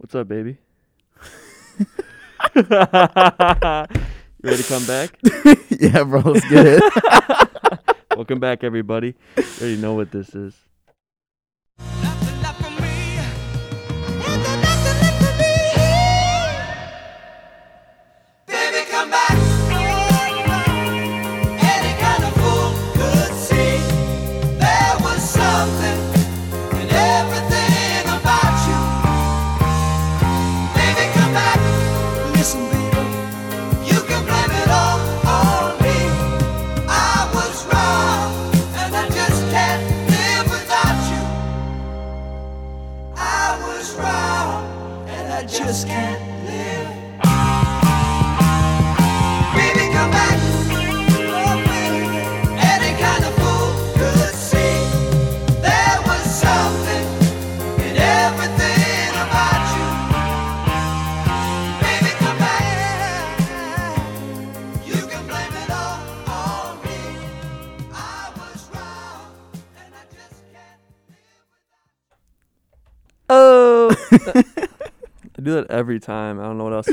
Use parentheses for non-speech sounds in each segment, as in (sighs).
What's up, baby? (laughs) you ready to come back? (laughs) yeah, bro, let's get it. (laughs) Welcome back, everybody. You already know what this is.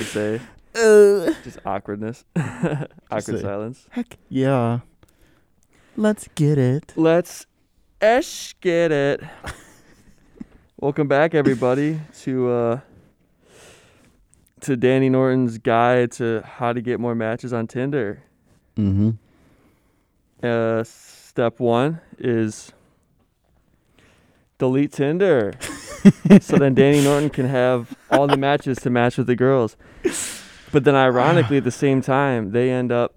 Say. Uh, Just awkwardness, (laughs) awkward silence. heck yeah. Let's get it. Let's esh get it. (laughs) Welcome back, everybody, to uh, to Danny Norton's guide to how to get more matches on Tinder. Mm-hmm. Uh, step one is delete Tinder. (laughs) so then Danny Norton can have all the matches to match with the girls. But then, ironically, at the same time, they end up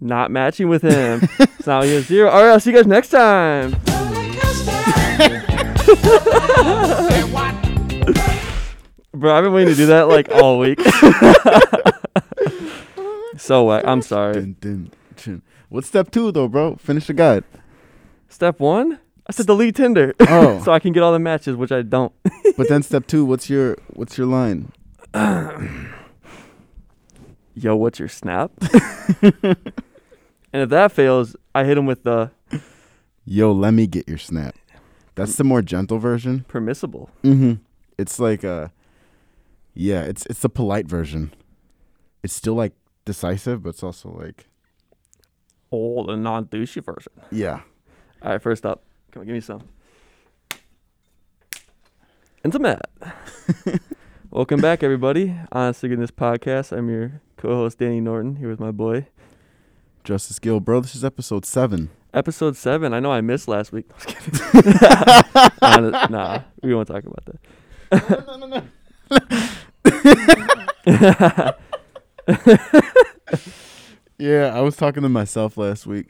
not matching with him. (laughs) so now he has zero. All right, I'll see you guys next time. Bro, I've been waiting to do that like all week. (laughs) so whack. I'm sorry. Dun, dun. What's step two though, bro? Finish the guide. Step one, I said delete Tinder, (laughs) Oh. so I can get all the matches, which I don't. (laughs) But then step two, what's your what's your line? (clears throat) Yo, what's your snap? (laughs) and if that fails, I hit him with the Yo, let me get your snap. That's the more gentle version. permissible. Mm-hmm. It's like uh yeah, it's it's the polite version. It's still like decisive, but it's also like Oh, the non-douchey version. yeah. All right, first up, come on, give me some. And some Matt. Welcome back, everybody. Honestly, in this podcast, I'm your co-host Danny Norton here with my boy. Justice Gill, bro. This is episode seven. Episode seven. I know I missed last week. (laughs) Nah, (laughs) nah, we won't talk about that. no, no, no, no. yeah, I was talking to myself last week.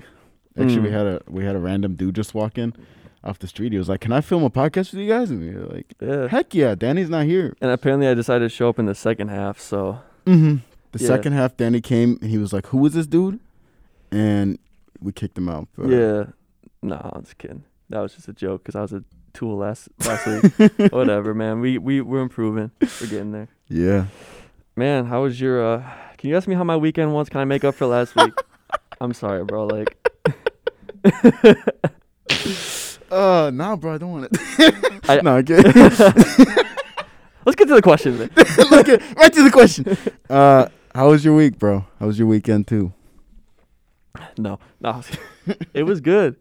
Actually, we Mm. had a we had a random dude just walk in off the street. He was like, "Can I film a podcast with you guys?" And we were like, Yeah. "Heck yeah, Danny's not here." And apparently, I decided to show up in the second half. So Mm-hmm. The Yeah. second half, Danny came. and He was like, "Who is this dude?" And we kicked him out. but- yeah, nah, I'm just kidding. That was just a joke because I was a tool last last week. (laughs) Whatever, man. We we we're improving. We're getting there. yeah. Man, how was your? uh Can you ask me how my weekend was? Can I make up for last week? (laughs) I'm sorry, bro. Like, (laughs) Uh, nah, bro, I don't want it. I- (laughs) no, okay. (laughs) let's get to the question. At, right to the question. Uh, how was your week, bro? How was your weekend too? No, no, it was good.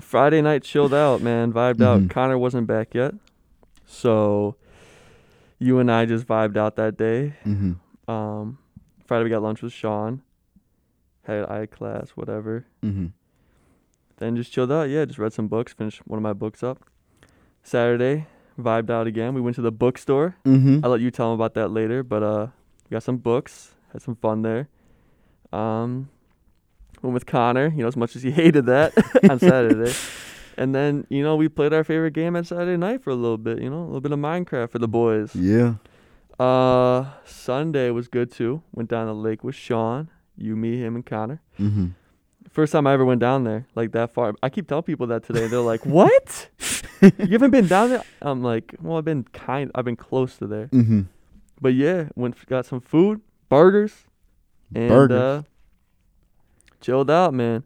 Friday night chilled out, man. Vibed out. Mhm. Connor wasn't back yet, so you and I just vibed out that day. Mm-hmm. Um, Friday we got lunch with Sean. Had eye class, whatever. Mm-hmm. Then just chilled out. Yeah, just read some books. Finished one of my books up. Saturday vibed out again. We went to the bookstore. Mm-hmm. I'll let you tell them about that later. But uh, we got some books. Had some fun there. Um, went with Connor. You know, as much as he (laughs) hated that (laughs) on Saturday. (laughs) And then you know we played our favorite game on Saturday night for a little bit. You know, a little bit of Minecraft for the boys. Yeah. Uh, Sunday was good too. Went down the lake with Sean. You, me, him, and Connor. Mm-hmm. First time I ever went down there, like that far. I keep telling people that today. They're like, (laughs) "What? you haven't been down there?" (laughs) I'm like, "Well, I've been kind. I've been close to there." Mm-hmm. But yeah, went got some food, burgers, and Burgers. uh, chilled out, man.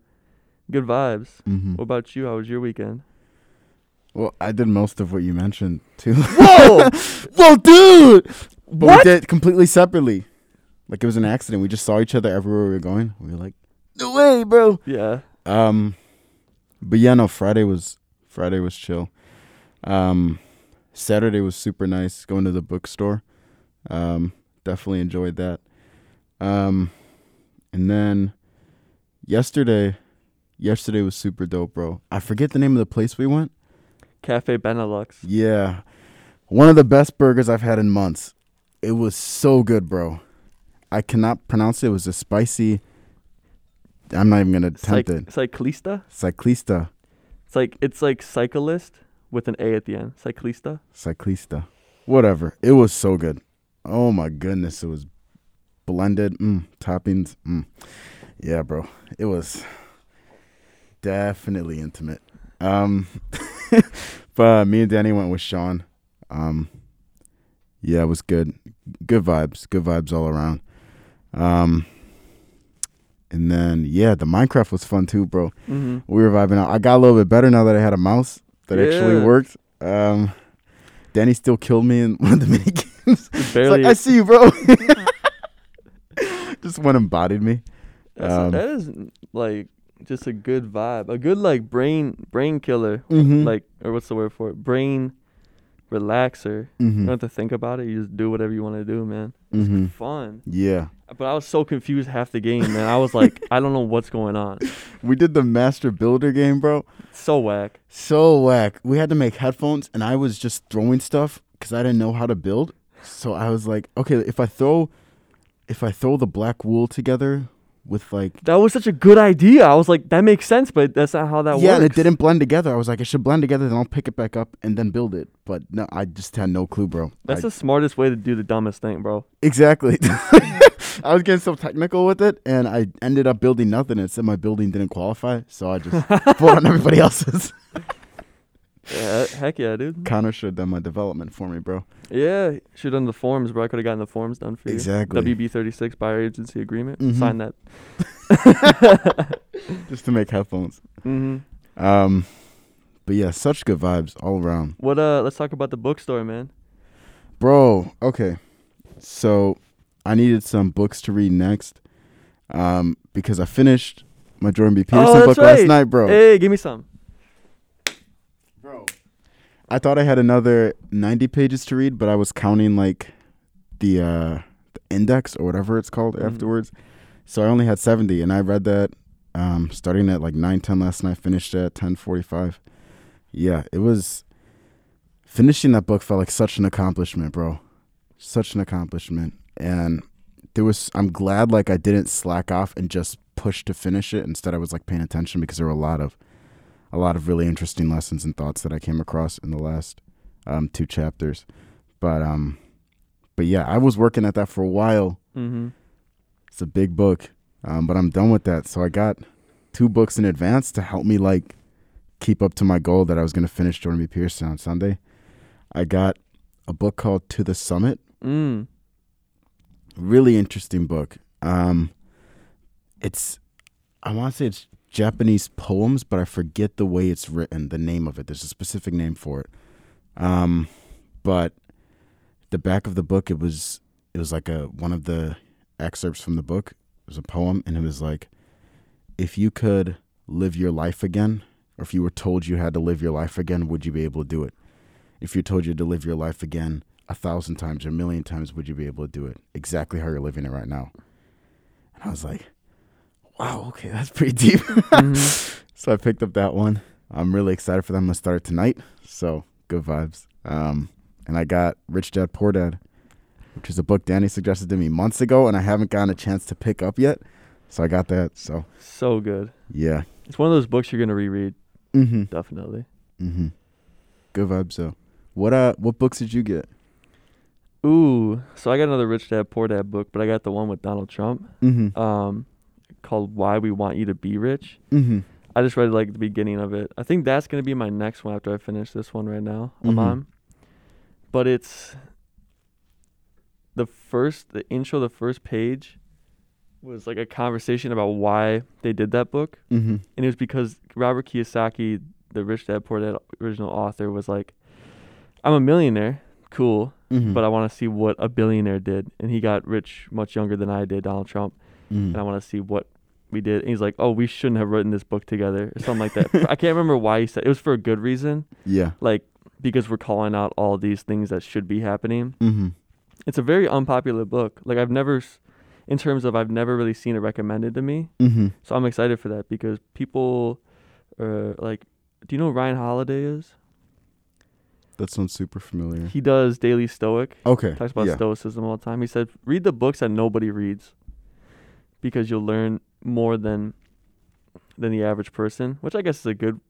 Good vibes. Mm-hmm. What about you? How was your weekend? Well, I did most of what you mentioned too. (laughs) Whoa! Whoa, dude! But What? we did completely separately. Like it was an accident. We just saw each other everywhere we were going. We were like, no way, bro. yeah. Um, but yeah, no. Friday was Friday was chill. Um, Saturday was super nice. Going to the bookstore. Um, definitely enjoyed that. Um, and then yesterday, yesterday was super dope, bro. I forget the name of the place we went. Cafe Benelux. Yeah. One of the best burgers I've had in months. It was so good, bro. I cannot pronounce it. It was a spicy. I'm not even gonna Cyc- attempt it. cyclista. Cyclista. It's like it's like cyclist with an A at the end. Cyclista. Cyclista. Whatever. It was so good. Oh my goodness. It was blended. Mm, toppings. Mm. Yeah, bro. It was definitely intimate. Um, (laughs) but uh, me and Danny went with Sean. Um, yeah, it was good. Good vibes. Good vibes all around. Um, and then yeah, the Minecraft was fun too, bro. Mm-hmm. We were vibing out. I got a little bit better now that I had a mouse that actually worked. Um, Danny still killed me in (laughs) one of the mini games. Barely. like I see you, bro. (laughs) Just went and bodied me. that's um, that is like just a good vibe. A good like brain brain killer. Mm-hmm. Like or what's the word for it? Brain relaxer. You mm-hmm. don't have to think about it. You just do whatever you want to do, man. It's Mhm. fun. Yeah, But I was so confused half the game, man. I was like, (laughs) I don't know what's going on. we did the Master Builder game, bro. So whack. So whack. We had to make headphones, and I was just throwing stuff because I didn't know how to build. So I was like, okay, if I throw, if I throw the black wool together with like That was such a good idea. I was like, that makes sense, but that's not how that yeah, works. and it didn't blend together. I was like, it should blend together, then I'll pick it back up and then build it. But no, I just had no clue, bro. That's I- the smartest way to do the dumbest thing, bro. exactly. (laughs) I was getting so technical with it, and I ended up building nothing. It said my building didn't qualify, so I just (laughs) bought on everybody else's. (laughs) Yeah, heck yeah, dude. Connor should have done my development for me, bro. Yeah, should have done the forms, bro. I could have gotten the forms done for you. Exactly. WB36 buyer agency agreement. Mhm. Sign that. (laughs) (laughs) Just to make headphones. hmm Um, but yeah, such good vibes all around, What? Uh, let's talk about the bookstore, man. bro. Okay, so I needed some books to read next, um, because I finished my Jordan B. Peterson Oh, book that's last night, bro. Hey, give me some. I thought I had another ninety pages to read, but I was counting like the uh, the index or whatever it's called Mhm. afterwards. So I only had seventy, and I read that um, starting at like nine ten last night. Finished at ten forty five. Yeah, it was finishing that book felt like such an accomplishment, bro. Such an accomplishment, and there was. I'm glad like I didn't slack off and just push to finish it. Instead, I was like paying attention because there were a lot of a lot of really interesting lessons and thoughts that I came across in the last um, two chapters. But um, but yeah, I was working at that for a while. Mm-hmm. It's a big book, um, but I'm done with that. So I got two books in advance to help me like keep up to my goal that I was going to finish Jordan B. Peterson on Sunday. I got a book called To the Summit. Mm. Really interesting book. Um, it's I want to say it's Japanese poems, but I forget the way it's written. The name of it. There's a specific name for it. Um, but the back of the book, it was it was like a one of the excerpts from the book. It was a poem, and it was like, if you could live your life again, or if you were told you had to live your life again, would you be able to do it? If you're told you to live your life again a thousand times or a million times, would you be able to do it exactly how you're living it right now? And I was like, wow, okay, that's pretty deep. Mhm. (laughs) So I picked up that one. I'm really excited for them to start tonight. So good vibes. Um, and I got Rich Dad Poor Dad, which is a book Danny suggested to me months ago, and I haven't gotten a chance to pick up yet. So I got that. So So good. yeah. It's one of those books you're gonna reread, Mm-hmm. definitely. Mm-hmm. Good vibes. So what uh what books did you get? Ooh, so I got another Rich Dad Poor Dad book, but I got the one with Donald Trump, Mm-hmm. um, called "Why We Want You to Be Rich." mm-hmm. I just read like the beginning of it. I think that's gonna be my next one after I finish this one right now. I'm Mhm. on. But it's the first, the intro, the first page was like a conversation about why they did that book, Mm-hmm. and it was because Robert Kiyosaki the Rich Dad Poor Dad original author was like, I'm a millionaire, cool, Mhm. but I want to see what a billionaire did, and he got rich much younger than I did, Donald Trump, Mhm. and I want to see what we did. And he's like, oh, we shouldn't have written this book together, or something like that. I can't remember why he said it was for a good reason, yeah. like because we're calling out all these things that should be happening. Mm-hmm. It's a very unpopular book. Like I've never, in terms of I've never really seen it recommended to me. Mm-hmm. So I'm excited for that because people are like, do you know who Ryan Holiday is? That sounds super familiar. He does Daily Stoic. Okay. Talks about yeah. stoicism all the time. He said, read the books that nobody reads because you'll learn more than than the average person, which I guess is a good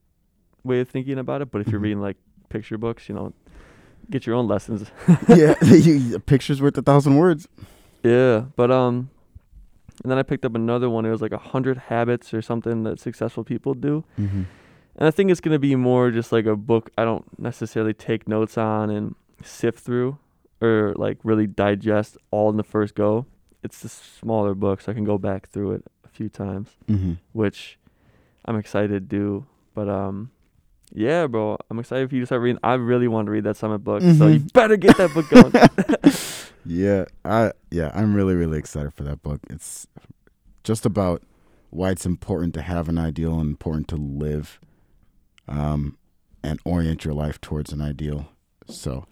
way of thinking about it. But if you're Mhm. reading like picture books, you know, get your own lessons. (laughs) yeah. (laughs) (laughs) you, picture's worth a thousand words. Yeah, but um, and then I picked up another one. It was like a hundred habits or something that successful people do. Mm-hmm. And I think it's gonna be more just like a book I don't necessarily take notes on and sift through or like really digest all in the first go. It's a smaller book, so I can go back through it a few times, Mm-hmm. which I'm excited to do. But um, yeah, bro, I'm excited for you to start reading. I really want to read that summit book, so you Mhm. better get that book going. (laughs) Yeah, I yeah, I'm really really excited for that book. It's just about why it's important to have an ideal and important to live um and orient your life towards an ideal. So,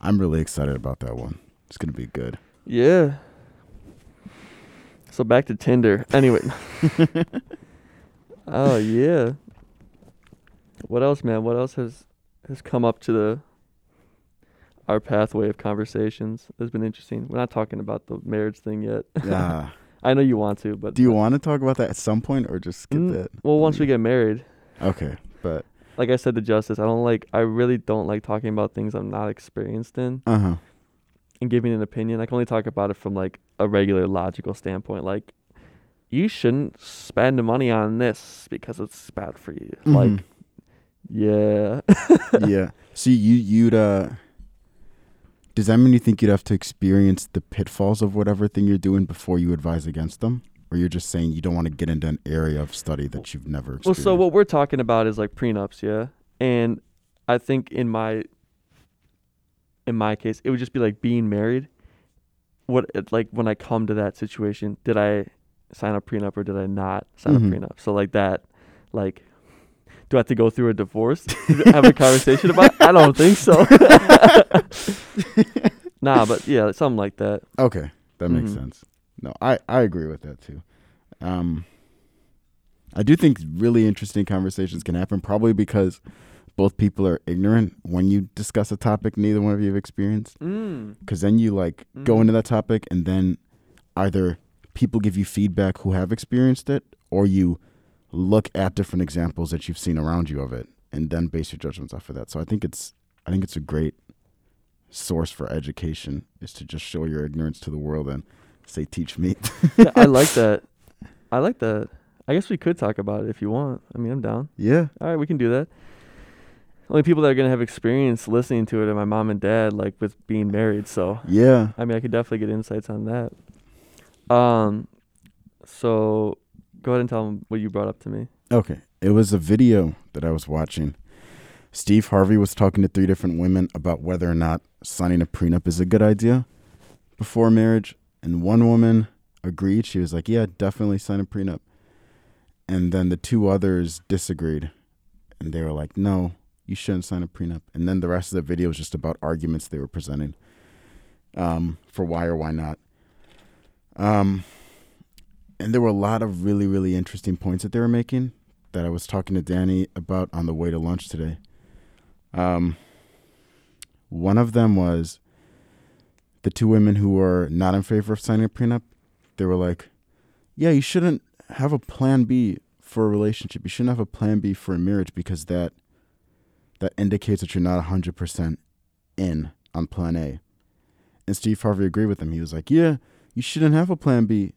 I'm really excited about that one. It's going to be good. Yeah. So back to Tinder. Anyway. (laughs) oh yeah. What else, man? What else has has come up to the our pathway of conversations? That's been interesting. We're not talking about the marriage thing yet. Yeah. (laughs) I know you want to, but Do you want to talk about that at some point or just skip Mm, that? well, once we get married, Okay, but like I said to Justice, I don't like. I really don't like talking about things I'm not experienced in. uh-huh. And giving an opinion. I can only talk about it from like a regular logical standpoint. Like, you shouldn't spend money on this because it's bad for you. Like, Mhm. yeah. (laughs) yeah. So you you'd uh does that mean you think you'd have to experience the pitfalls of whatever thing you're doing before you advise against them? Or you're just saying you don't want to get into an area of study that you've never well, so what we're talking about is like prenups, yeah. And I think in my in my case, it would just be like being married. What like when I come to that situation, did I sign a prenup or did I not sign Mhm. a prenup? So like that, like. Do I have to go through a divorce? to (laughs) have a conversation about? it? I don't think so. (laughs) nah, but yeah, something like that. Okay, that makes Mhm. sense. No, I I agree with that too. Um I do think really interesting conversations can happen probably because both people are ignorant when you discuss a topic neither one of you have experienced. Mm. because then you like go Mhm. into that topic and then either people give you feedback who have experienced it or you look at different examples that you've seen around you of it and then base your judgments off of that so i think it's i think it's a great source for education is to just show your ignorance to the world and say teach me Yeah, I like (laughs) that. I like that. I guess we could talk about it if you want. I mean, I'm down. yeah All right, we can do that. Only people that are gonna have experience listening to it are my mom and dad, like with being married. So yeah I mean, I could definitely get insights on that. Um, so go ahead and tell them what you brought up to me. Okay. It was a video that I was watching. Steve Harvey was talking to three different women about whether or not signing a prenup is a good idea before marriage. And one woman agreed. She was like, Yeah, definitely sign a prenup. And then the two others disagreed. And they were like, No, you shouldn't sign a prenup. And then the rest of the video is just about arguments they were presenting um, for why or why not. Um, and there were a lot of really, really interesting points that they were making that I was talking to Danny about on the way to lunch today. Um, one of them was the two women who were not in favor of signing a prenup. They were like, "Yeah, you shouldn't have a plan B for a relationship. You shouldn't have a plan B for a marriage because that that indicates that you're not hundred percent in on plan A." And Steve Harvey agreed with him. He was like, "Yeah, you shouldn't have a plan B.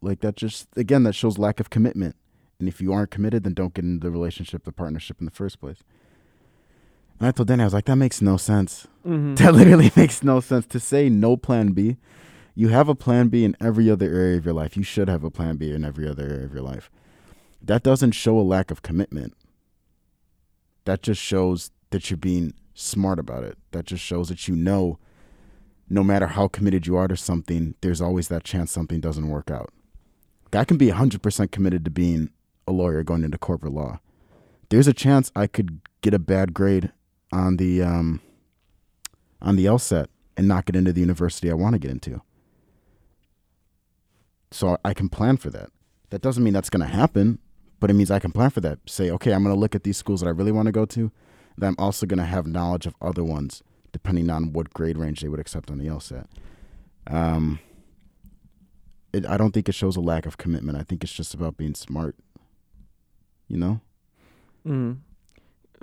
Like that just again that shows lack of commitment." And if you aren't committed, then don't get into the relationship, the partnership in the first place. And I told Danny, I was like, that makes no sense. Mm-hmm. (laughs) That literally (laughs) makes no sense to say no plan B. You have a plan B in every other area of your life. You should have a plan B in every other area of your life. That doesn't show a lack of commitment. That just shows that you're being smart about it. That just shows that you know no matter how committed you are to something, there's always that chance something doesn't work out. I can be 100% committed to being a lawyer going into corporate law. There's a chance I could get a bad grade on the um, on the LSAT and not get into the university I want to get into. So I can plan for that. That doesn't mean that's going to happen, but it means I can plan for that. Say, okay, I'm going to look at these schools that I really want to go to. Then I'm also going to have knowledge of other ones depending on what grade range they would accept on the LSAT. Um, it, I don't think it shows a lack of commitment. I think it's just about being smart. You know? Mm.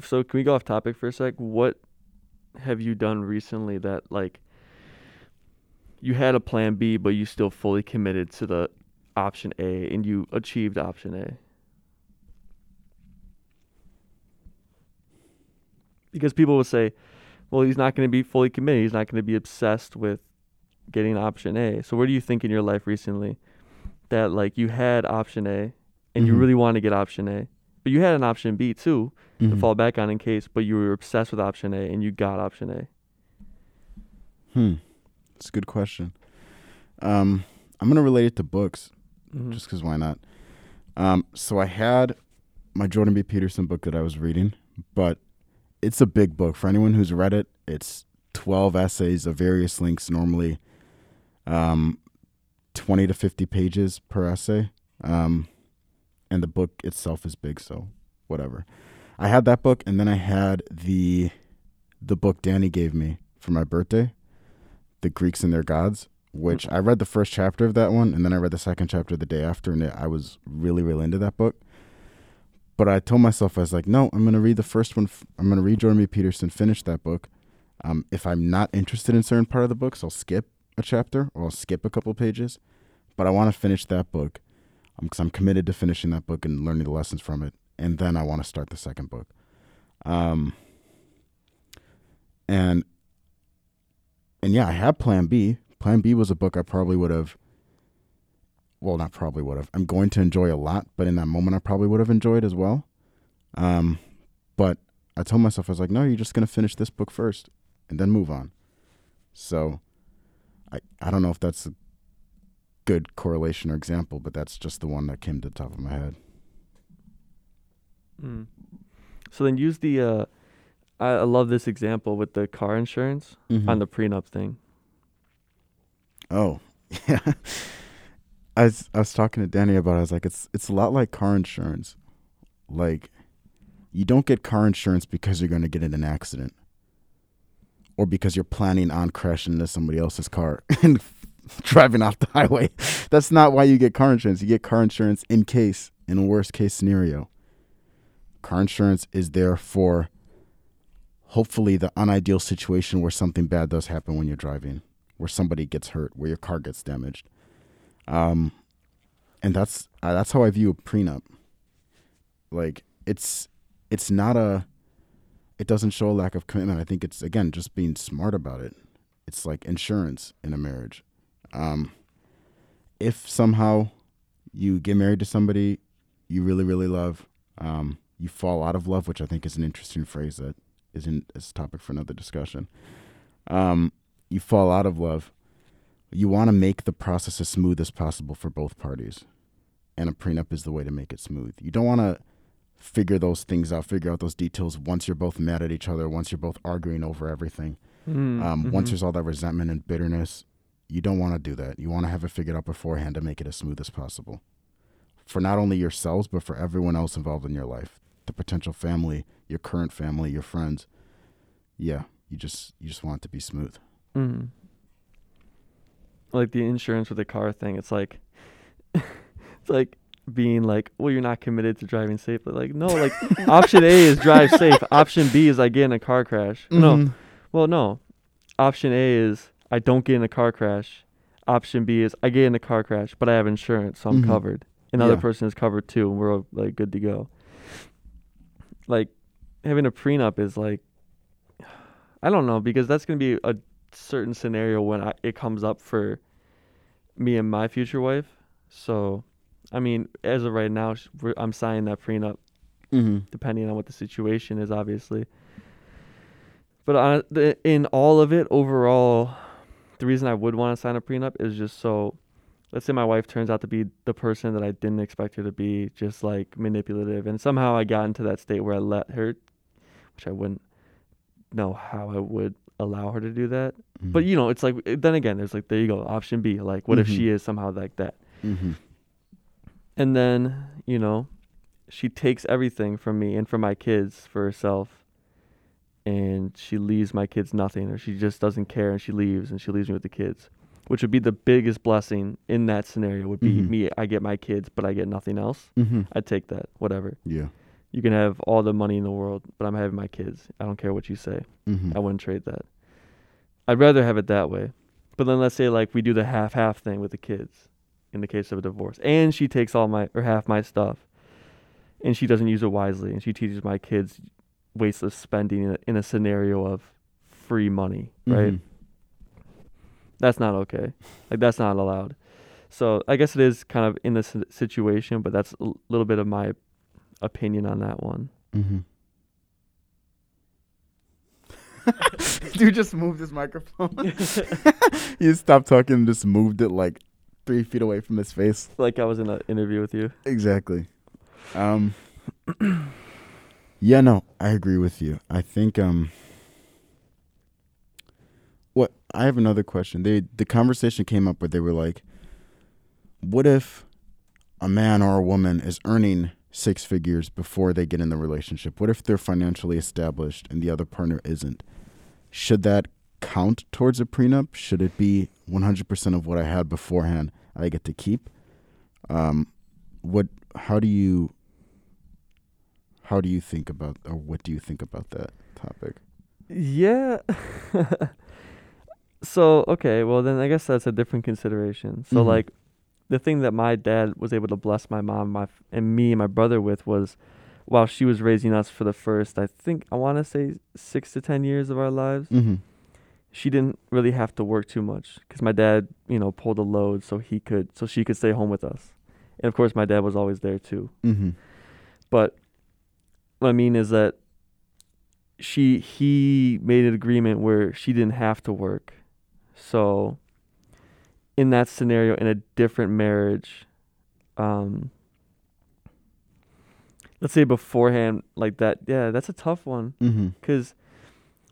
So can we go off topic for a sec? What have you done recently that like you had a plan B but you still fully committed to the option A and you achieved option A? Because people will say, well, he's not going to be fully committed. He's not going to be obsessed with getting option A. So where do you think in your life recently that like you had option A and you Mhm. really want to get option A, but you had an option B too to Mhm. fall back on in case, but you were obsessed with option A and you got option A. Hmm. It's a good question. Um, I'm gonna relate it to books, Mhm. just because why not? Um, so I had my Jordan B. Peterson book that I was reading, but it's a big book. For anyone who's read it, it's 12 essays of various lengths, normally um, 20 to 50 pages per essay. Um, and the book itself is big, so whatever. I had that book, and then I had the the book Danny gave me for my birthday, The Greeks and Their Gods, which I read the first chapter of that one, and then I read the second chapter the day after, and it, I was really, really into that book. But I told myself, I was like, no, I'm going to read the first one. f- I'm going to read Jordan B. Peterson, finish that book. Um, if I'm not interested in certain part of the books, I'll skip a chapter or I'll skip a couple pages. But I want to finish that book because I'm committed to finishing that book and learning the lessons from it. And then I want to start the second book. Um, and and yeah, I had Plan B. Plan B was a book I probably would have. Well, not probably would have. I'm going to enjoy a lot, but in that moment, I probably would have enjoyed as well. Um, but I told myself I was like, no, you're just gonna finish this book first, and then move on. So, I I don't know if that's a good correlation or example, but that's just the one that came to the top of my head. Mm. So then use the. Uh, I, I love this example with the car insurance on the prenup thing. Oh, (laughs) yeah. I was, I was talking to Danny about it. I was like, it's it's a lot like car insurance. Like, you don't get car insurance because you're going to get in an accident, or because you're planning on crashing into somebody else's car (laughs) and (laughs) driving off the highway. That's not why you get car insurance. You get car insurance in case, in a worst case scenario. Car insurance is there for hopefully the unideal situation where something bad does happen when you're driving where somebody gets hurt, where your car gets damaged. Um, and that's uh, that's how I view a prenup. Like it's it's not a it doesn't show a lack of commitment. I think it's again just being smart about it. It's like insurance in a marriage. Um, if somehow you get married to somebody you really really love, um, you fall out of love, which I think is an interesting phrase that isn't is a topic for another discussion. Um, you fall out of love, you want to make the process as smooth as possible for both parties. And a prenup is the way to make it smooth. You don't want to figure those things out, figure out those details once you're both mad at each other, once you're both arguing over everything. Mm, Um, Once mhm. there's all that resentment and bitterness, you don't want to do that. You want to have it figured out beforehand to make it as smooth as possible. For not only yourselves, but for everyone else involved in your life the potential family, your current family, your friends. Yeah, you just you just want it to be smooth. Mm. Like the insurance with the car thing, it's like (laughs) it's like being like, well, you're not committed to driving safely. Like, no, like (laughs) option A is drive safe. Option B is I get in a car crash. No, Mhm. well, no. Option A is I don't get in a car crash. Option B is I get in a car crash, but I have insurance, so I'm Mhm. covered. And the other Yeah. person is covered too, and we're like good to go. Like having a prenup is like (sighs) I don't know because that's gonna be a certain scenario when I, it comes up for me and my future wife. So, I mean, as of right now, I'm signing that prenup Mm-hmm. depending on what the situation is, obviously. But on the, in all of it, overall, the reason I would want to sign a prenup is just so, let's say my wife turns out to be the person that I didn't expect her to be, just like manipulative, and somehow I got into that state where I let her, which I wouldn't know how I would allow her to do that. Mm-hmm. But you know, it's like then again, there's like there you go, option B. Like, what if Mhm. she is somehow like that? Mm-hmm. And then, you know, she takes everything from me and from my kids for herself. And she leaves my kids nothing, or she just doesn't care and she leaves and she leaves me with the kids, which would be the biggest blessing in that scenario. Would be Mhm. me, I get my kids, but I get nothing else. Mm-hmm. I'd take that, whatever. Yeah. You can have all the money in the world, but I'm having my kids. I don't care what you say. Mm-hmm. I wouldn't trade that. I'd rather have it that way. But then let's say like we do the half half thing with the kids in the case of a divorce. And she takes all my or half my stuff and she doesn't use it wisely and she teaches my kids wasteless spending in a, in a scenario of free money, right? Mhm. That's not okay. Like that's not allowed. So I guess it is kind of in this situation, but that's a little bit of my opinion on that one. Mm-hmm. (laughs) Dude just moved his microphone. (laughs) he stopped talking and just moved it like three feet away from his face. Like I was in an interview with you. Exactly. Um Yeah, no, I agree with you. I think um what I have another question. They the conversation came up where they were like what if a man or a woman is earning six figures before they get in the relationship? What if they're financially established and the other partner isn't? Should that count towards a prenup? Should it be 100% of what I had beforehand I get to keep? Um what how do you how do you think about or what do you think about that topic? Yeah. (laughs) so okay, well then I guess that's a different consideration. So Mhm. like, the thing that my dad was able to bless my mom, my and me and my brother with was, while she was raising us for the first, I think I want to say six to ten years of our lives, Mm-hmm. she didn't really have to work too much because my dad, you know, pulled a load so he could, so she could stay home with us, and of course my dad was always there too. Mm-hmm. But what I mean is that she he made an agreement where she didn't have to work. So in that scenario in a different marriage, um let's say beforehand like that, yeah, that's a tough one Mm-hmm. cuz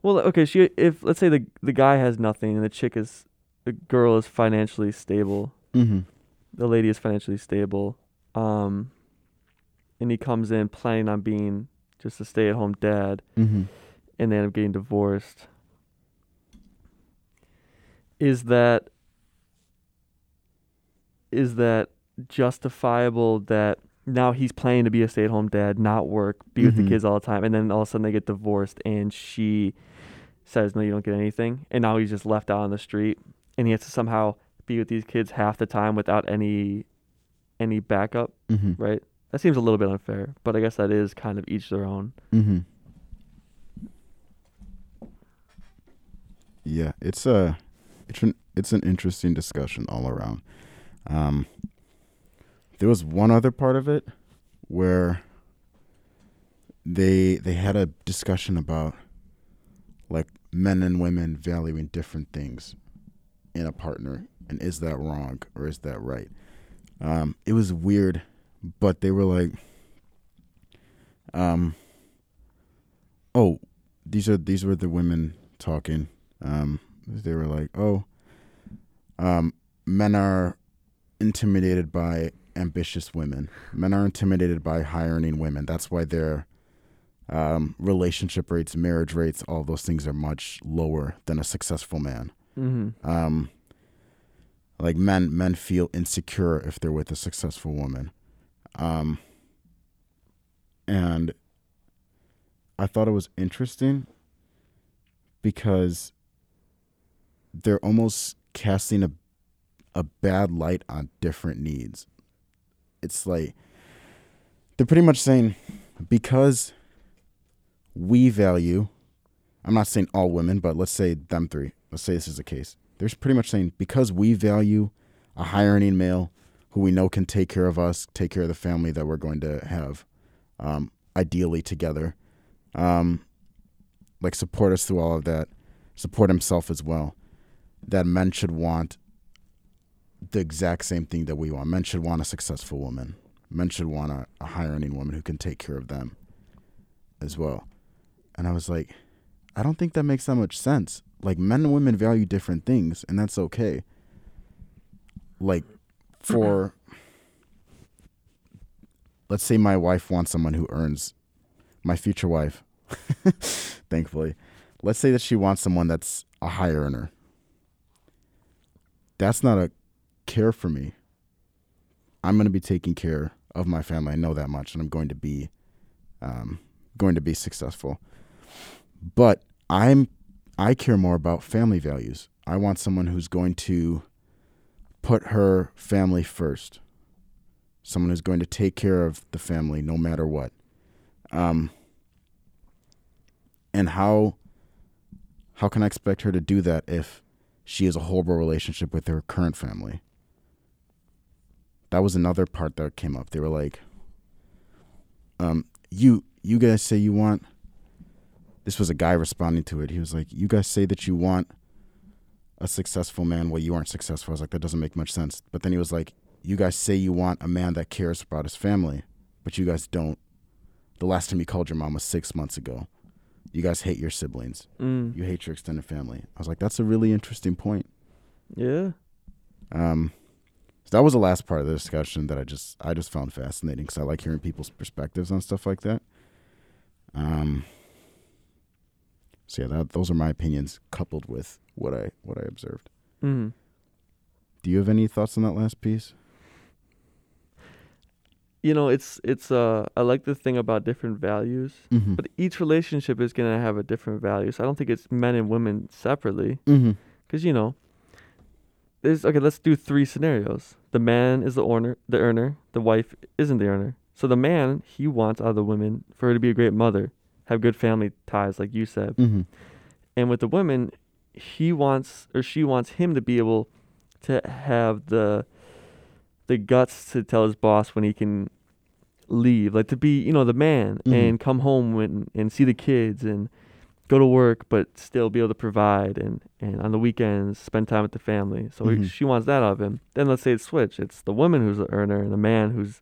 well, okay, she if let's say the the guy has nothing and the chick is the girl is financially stable Mm-hmm. the lady is financially stable um and he comes in planning on being just a stay-at-home dad Mm-hmm. and they end up getting divorced is that is that justifiable that now he's planning to be a stay-at-home dad not work be with Mhm. the kids all the time and then all of a sudden they get divorced and she says no you don't get anything and now he's just left out on the street and he has to somehow be with these kids half the time without any any backup Mm-hmm. right that seems a little bit unfair but i guess that is kind of each their own Mm-hmm. Yeah, it's a it's an it's an interesting discussion all around. Um, there was one other part of it where they they had a discussion about like men and women valuing different things in a partner and is that wrong or is that right? Um it was weird but they were like um oh these are these were the women talking. Um they were like oh um men are intimidated by ambitious women. Men are intimidated by high earning women. That's why their um relationship rates marriage rates all those things are much lower than a successful man. Mm-hmm. um like men men feel insecure if they're with a successful woman. Um and i thought it was interesting because they're almost casting a a bad light on different needs it's like they're pretty much saying because we value i'm not saying all women but let's say them three let's say this is the case they're pretty much saying because we value a high earning male who we know can take care of us, take care of the family that we're going to have, um, ideally together. Um, like support us through all of that, support himself as well. That men should want the exact same thing that we want. Men should want a successful woman. Men should want a, a high earning woman who can take care of them as well. And I was like, I don't think that makes that much sense. Like men and women value different things, and that's okay. Like for let's say my wife wants someone who earns my future wife, (laughs) thankfully. Let's say that she wants someone that's a high earner. That's not a care for me. I'm going to be taking care of my family. I know that much, and I'm going to be um, going to be successful. But I'm I care more about family values. I want someone who's going to put her family first. Someone who's going to take care of the family no matter what. Um, and how how can I expect her to do that if she has a horrible relationship with her current family? That was another part that came up. They were like, um, you you guys say you want this was a guy responding to it. He was like, You guys say that you want a successful man. Well, you aren't successful. I was like, That doesn't make much sense. But then he was like, You guys say you want a man that cares about his family, but you guys don't. The last time you called your mom was six months ago. You guys hate your siblings. Mm. You hate your extended family. I was like, That's a really interesting point. Yeah. Um, that was the last part of the discussion that I just I just found fascinating because I like hearing people's perspectives on stuff like that. Um, so yeah, that, those are my opinions coupled with what I what I observed. Mm. Do you have any thoughts on that last piece? You know, it's it's uh I like the thing about different values, Mm-hmm. but each relationship is gonna have a different value. So I don't think it's men and women separately, mm-hmm. because you know, there's okay. Let's do three scenarios. The man is the earner, the earner. The wife isn't the earner. So the man he wants out of the women for her to be a great mother, have good family ties, like you said. Mm-hmm. And with the women, he wants or she wants him to be able to have the the guts to tell his boss when he can leave, like to be, you know, the man Mhm. and come home when, and see the kids and go to work, but still be able to provide and, and on the weekends spend time with the family. So he- Mhm. she wants that out of him. Then let's say it's switched. It's the woman who's the earner and the man who's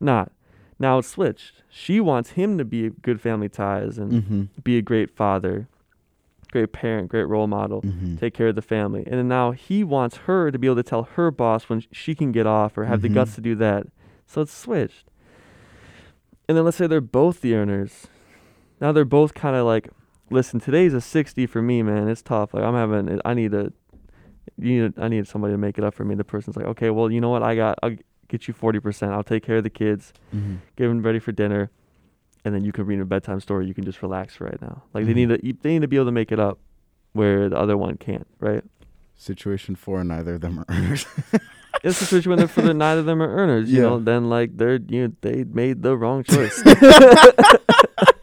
not. Now it's switched. She wants him to be good family ties and Mm-hmm. be a great father, great parent, great role model, Mm-hmm. take care of the family. And then now he wants her to be able to tell her boss when she can get off or have the Mhm. guts to do that. So it's switched. And then let's say they're both the earners. Now they're both kind of like, listen, today's a 60 for me, man. It's tough. Like I'm having, I need a, you need, I need somebody to make it up for me. The person's like, okay, well, you know what? I got, I'll get you 40%. I'll take care of the kids Mm-hmm. get them ready for dinner, and then you can read a bedtime story. You can just relax right now. Like Mhm. they need to, they need to be able to make it up, where the other one can't. Right? Situation four, neither of them are earners. (laughs) It's a situation when they're for the (laughs) neither of them are earners. You Yeah. know, then like they're you know, they made the wrong choice. (laughs)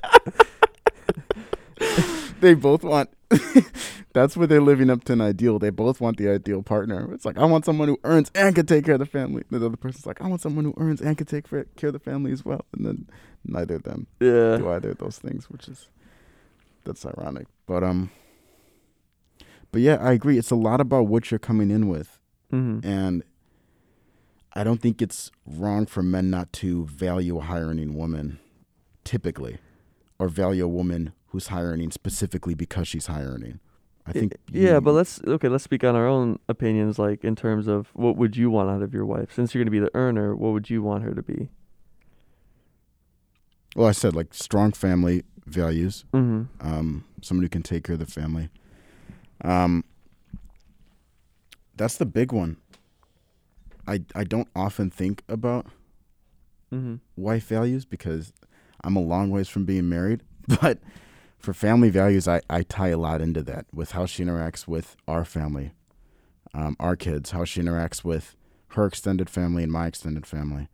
they both want. (laughs) that's where they're living up to an ideal. They both want the ideal partner. It's like I want someone who earns and can take care of the family. And The other person's like I want someone who earns and can take care of the family as well. And then neither of them yeah. do either of those things, which is that's ironic. But um, but yeah, I agree. It's a lot about what you're coming in with, Mm-hmm. and I don't think it's wrong for men not to value a high earning woman, typically, or value a woman who's high earning specifically because she's high earning. I think. Yeah, you- but let's okay. Let's speak on our own opinions. Like in terms of what would you want out of your wife? Since you're going to be the earner, what would you want her to be? Well, I said like strong family values. Mm-hmm. um, someone who can take care of the family. Um, that's the big one. I I don't often think about Mm-hmm. wife values because I'm a long ways from being married, (laughs) but for family values, I, I tie a lot into that with how she interacts with our family, um, our kids, how she interacts with her extended family and my extended family,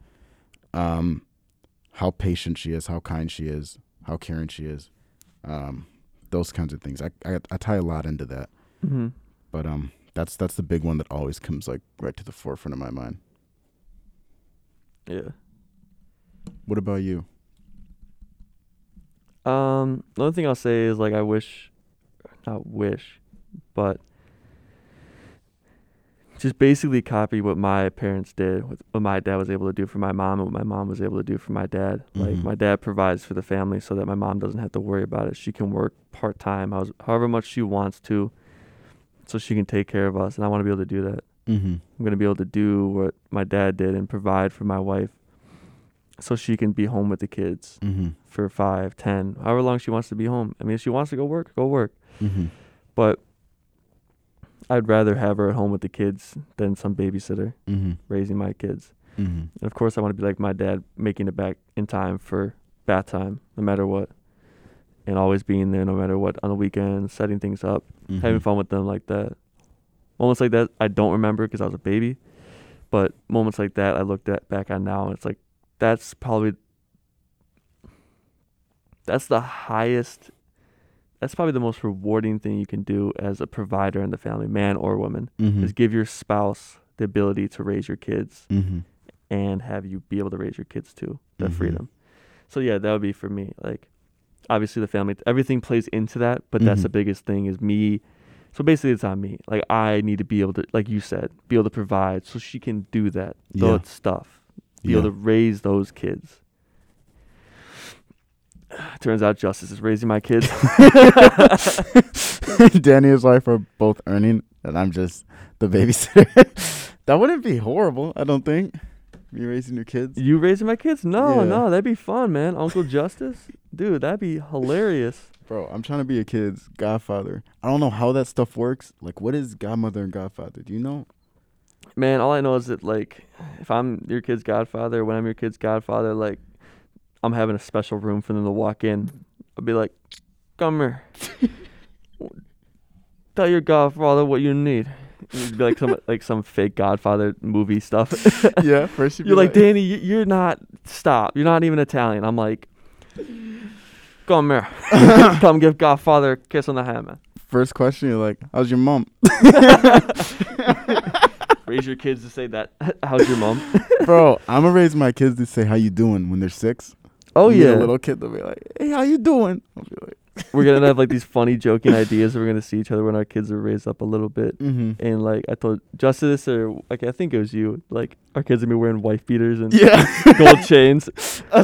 um, how patient she is, how kind she is, how caring she is, um, those kinds of things. I, I I tie a lot into that, Mm-hmm. but um, that's that's the big one that always comes like right to the forefront of my mind. Yeah. What about you? Um, the only thing I'll say is like I wish, not wish, but just basically copy what my parents did, what my dad was able to do for my mom, and what my mom was able to do for my dad. Like Mhm. my dad provides for the family so that my mom doesn't have to worry about it. She can work part time, however much she wants to, so she can take care of us. And I want to be able to do that. Mm-hmm. I'm gonna be able to do what my dad did and provide for my wife, so she can be home with the kids Mm-hmm. for five, ten, however long she wants to be home. I mean, if she wants to go work, go work. Mm-hmm. But I'd rather have her at home with the kids than some babysitter Mm-hmm. raising my kids. Mm-hmm. And of course, I want to be like my dad, making it back in time for bath time, no matter what, and always being there no matter what on the weekends, setting things up, Mm-hmm. having fun with them like that. Moments like that I don't remember because I was a baby, but moments like that I looked at back on now and it's like that's probably that's the highest that's probably the most rewarding thing you can do as a provider in the family, man or woman, Mm-hmm. is give your spouse the ability to raise your kids Mm-hmm. and have you be able to raise your kids too. That Mhm. freedom. So yeah, that would be for me. Like obviously the family everything plays into that, but that's the Mhm. biggest thing is me so basically it's on me. Like I need to be able to like you said, be able to provide so she can do that. Yeah. That stuff. Be Yeah. able to raise those kids. (sighs) Turns out Justice is raising my kids. (laughs) Danny and his wife are both earning, and I'm just the babysitter. (laughs) that wouldn't be horrible, I don't think. Me raising your kids. you raising my kids? No, Yeah. no, that'd be fun, man. Uncle Justice? Dude, that'd be hilarious. Bro, I'm trying to be a kid's godfather. I don't know how that stuff works. Like, what is godmother and godfather? Do you know? Man, all I know is that like if I'm your kid's godfather, when I'm your kid's godfather, like I'm having a special room for them to walk in. I'll be like, "Come here, (laughs) tell your godfather what you need." It'd be like some like some fake Godfather movie stuff. (laughs) yeah, first (laughs) You're be like, Danny, you- you're not. Stop. You're not even Italian. I'm like, come here, come give Godfather a kiss on the hand, man. First question, you're like, how's your mom? Raise your kids to say that. (laughs) How's your mom? (laughs) Bro, I'm gonna raise my kids to say how you doing when they're six. Oh You yeah, a little kid, they'll be like, hey, how you doing? I'll be like, (laughs) we're gonna have like these funny joking ideas. We're gonna see each other when our kids are raised up a little bit. mm-hmm. And like I told Justice or like I think it was you. Like our kids are gonna be wearing wife beaters and Yeah. gold chains.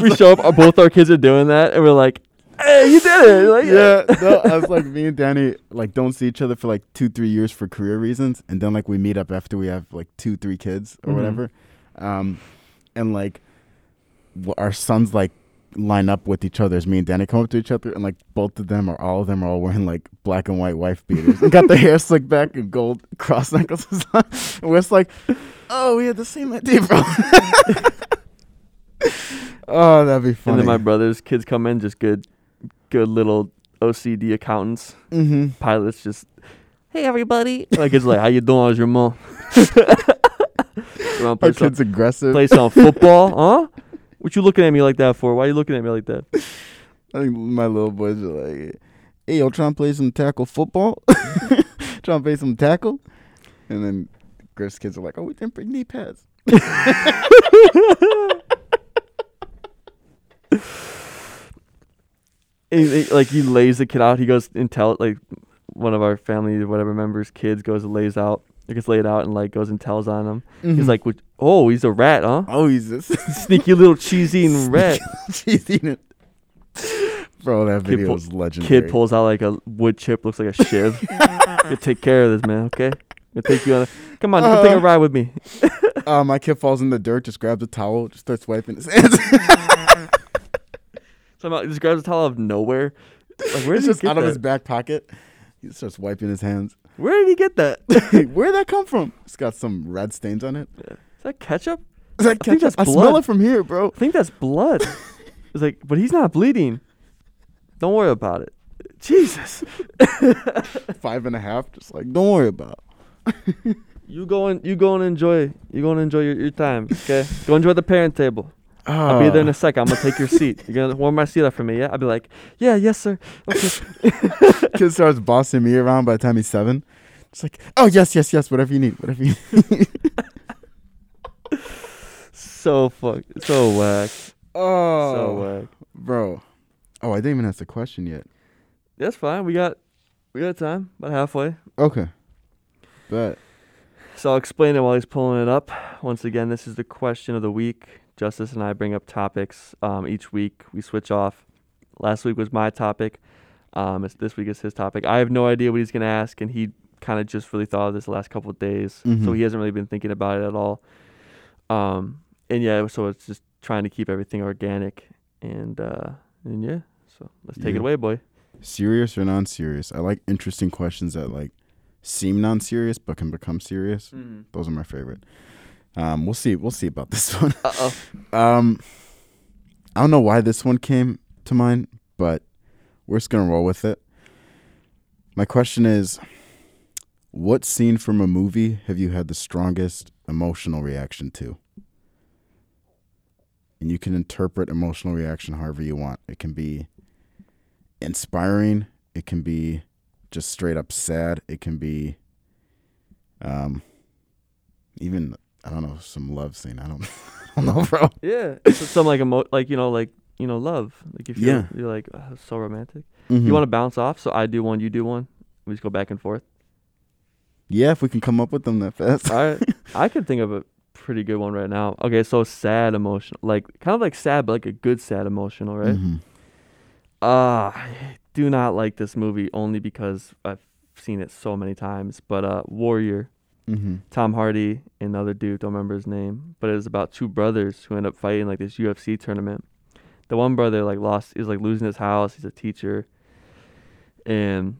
we show up, our- both our kids are doing that, and we're like, "Hey, you did it!" Like, yeah, no, I was like, me and Danny like don't see each other for like two, three years for career reasons, and then like we meet up after we have like two, three kids or Mhm. whatever, um, and like our sons like line up with each other as me and Danny come up to each other, and like both of them or all of them are all wearing like black and white wife beaters and got their hair slicked back and gold cross necklaces on, and we're just like, oh, we had the same idea, bro. (laughs) oh, that'd be funny. And then my brother's kids come in, just good, good little OCD accountants, mm-hmm. pilots. Just, hey everybody. like it's like, how you doing? How's your mom? You wanna play Our some, kid's aggressive. play some football, (laughs) huh? What you looking at me like that for? Why are you looking at me like that? I think my little boys are like, "Hey, yo, trying to play some tackle football? (laughs) (laughs) trying to play some tackle?" And then Griff's kids are like, "Oh, we didn't bring knee pads." And he- like he lays the kid out. He goes and tell like one of our family or whatever members' kids goes and lays out. He gets laid out and like goes and tells on him. Mm-hmm. He's like, "What- "Oh, he's a rat, huh? "Oh, he's a (laughs) Sneaky little cheesy eating rat." She's eating it." Bro, that Kid video pull- is legendary. Kid pulls out like a wood chip, looks like a shiv. you (laughs) take care of this, man. Okay, I'll take you on. A, come on, come take a Uh-huh. ride with me. Uh, (laughs) my kid falls in the dirt, just grabs a towel, just starts wiping his hands. Somehow he just grabs a towel out of nowhere. Like where did he just get out of his back pocket. He starts wiping his hands. Where did he get that? (laughs) Where'd (laughs) that come from? It's got some red stains on it. Is that ketchup? Is that I think ketchup? that's I smell it from here, bro. I think that's blood. (laughs) it's like, but he's not bleeding. Don't worry about it. Jesus. Five and a half. Just like, don't worry about. it. You go and you go and enjoy. You go and enjoy your, your time. Okay. go enjoy the parent table. I'll be there in a oh. second. I'm gonna take your seat. (laughs) You're gonna warm my seat up for me. Yeah. I'll be like, yeah, yes, sir. Okay. (laughs) Kid starts bossing me around by the time he's seven. It's like, oh yes, yes, yes, whatever you need, whatever you (laughs) need. so fuck. So whack. Oh, So whack. bro, Oh, I didn't even ask the question yet. That's fine. We got we got time. About halfway. Okay. But So I'll explain it while he's pulling it up. Once again, this is the question of the week. Justice and I bring up topics um, each week. We switch off. Last week was my topic. Um, it's, this week is his topic. I have no idea what he's gonna ask, and he kind of just really thought of this the last couple of days, so Mhm. he hasn't really been thinking about it at all. Um, and yeah, so it's just trying to keep everything organic, and uh, and yeah. So let's take Yeah. it away, boy. serious or non-serious? I like interesting questions that like seem non-serious but can become serious. Those are my favorite. Um, we'll see. We'll see about (laughs) this one. Uh oh. Um, I don't know why this one came to mind, but we're just gonna roll with it. My question is, what scene from a movie have you had the strongest emotional reaction to? And you can interpret emotional reaction however you want. It can be inspiring. It can be just straight up sad. It can be, um, even I don't know some love scene. I don't, (laughs) I don't know, bro. Yeah, so some like emo- like you know, like you know, love. Like if you're, Yeah. you're like oh, so romantic. Mhm. You want to bounce off, so I do one, you do one. We just go back and forth. Yeah, if we can come up with them that fast. All right, (laughs) I could think of a pretty good one right now. Okay, so sad emotional, like kind of like sad, but like a good sad emotional, right? Mhm. Uh I do not like this movie only because I've seen it so many times. But uh, Warrior, Mhm. Tom Hardy and the other dude, don't remember his name, but it was about two brothers who end up fighting like this UFC tournament. The one brother like lost is like losing his house, he's a teacher. And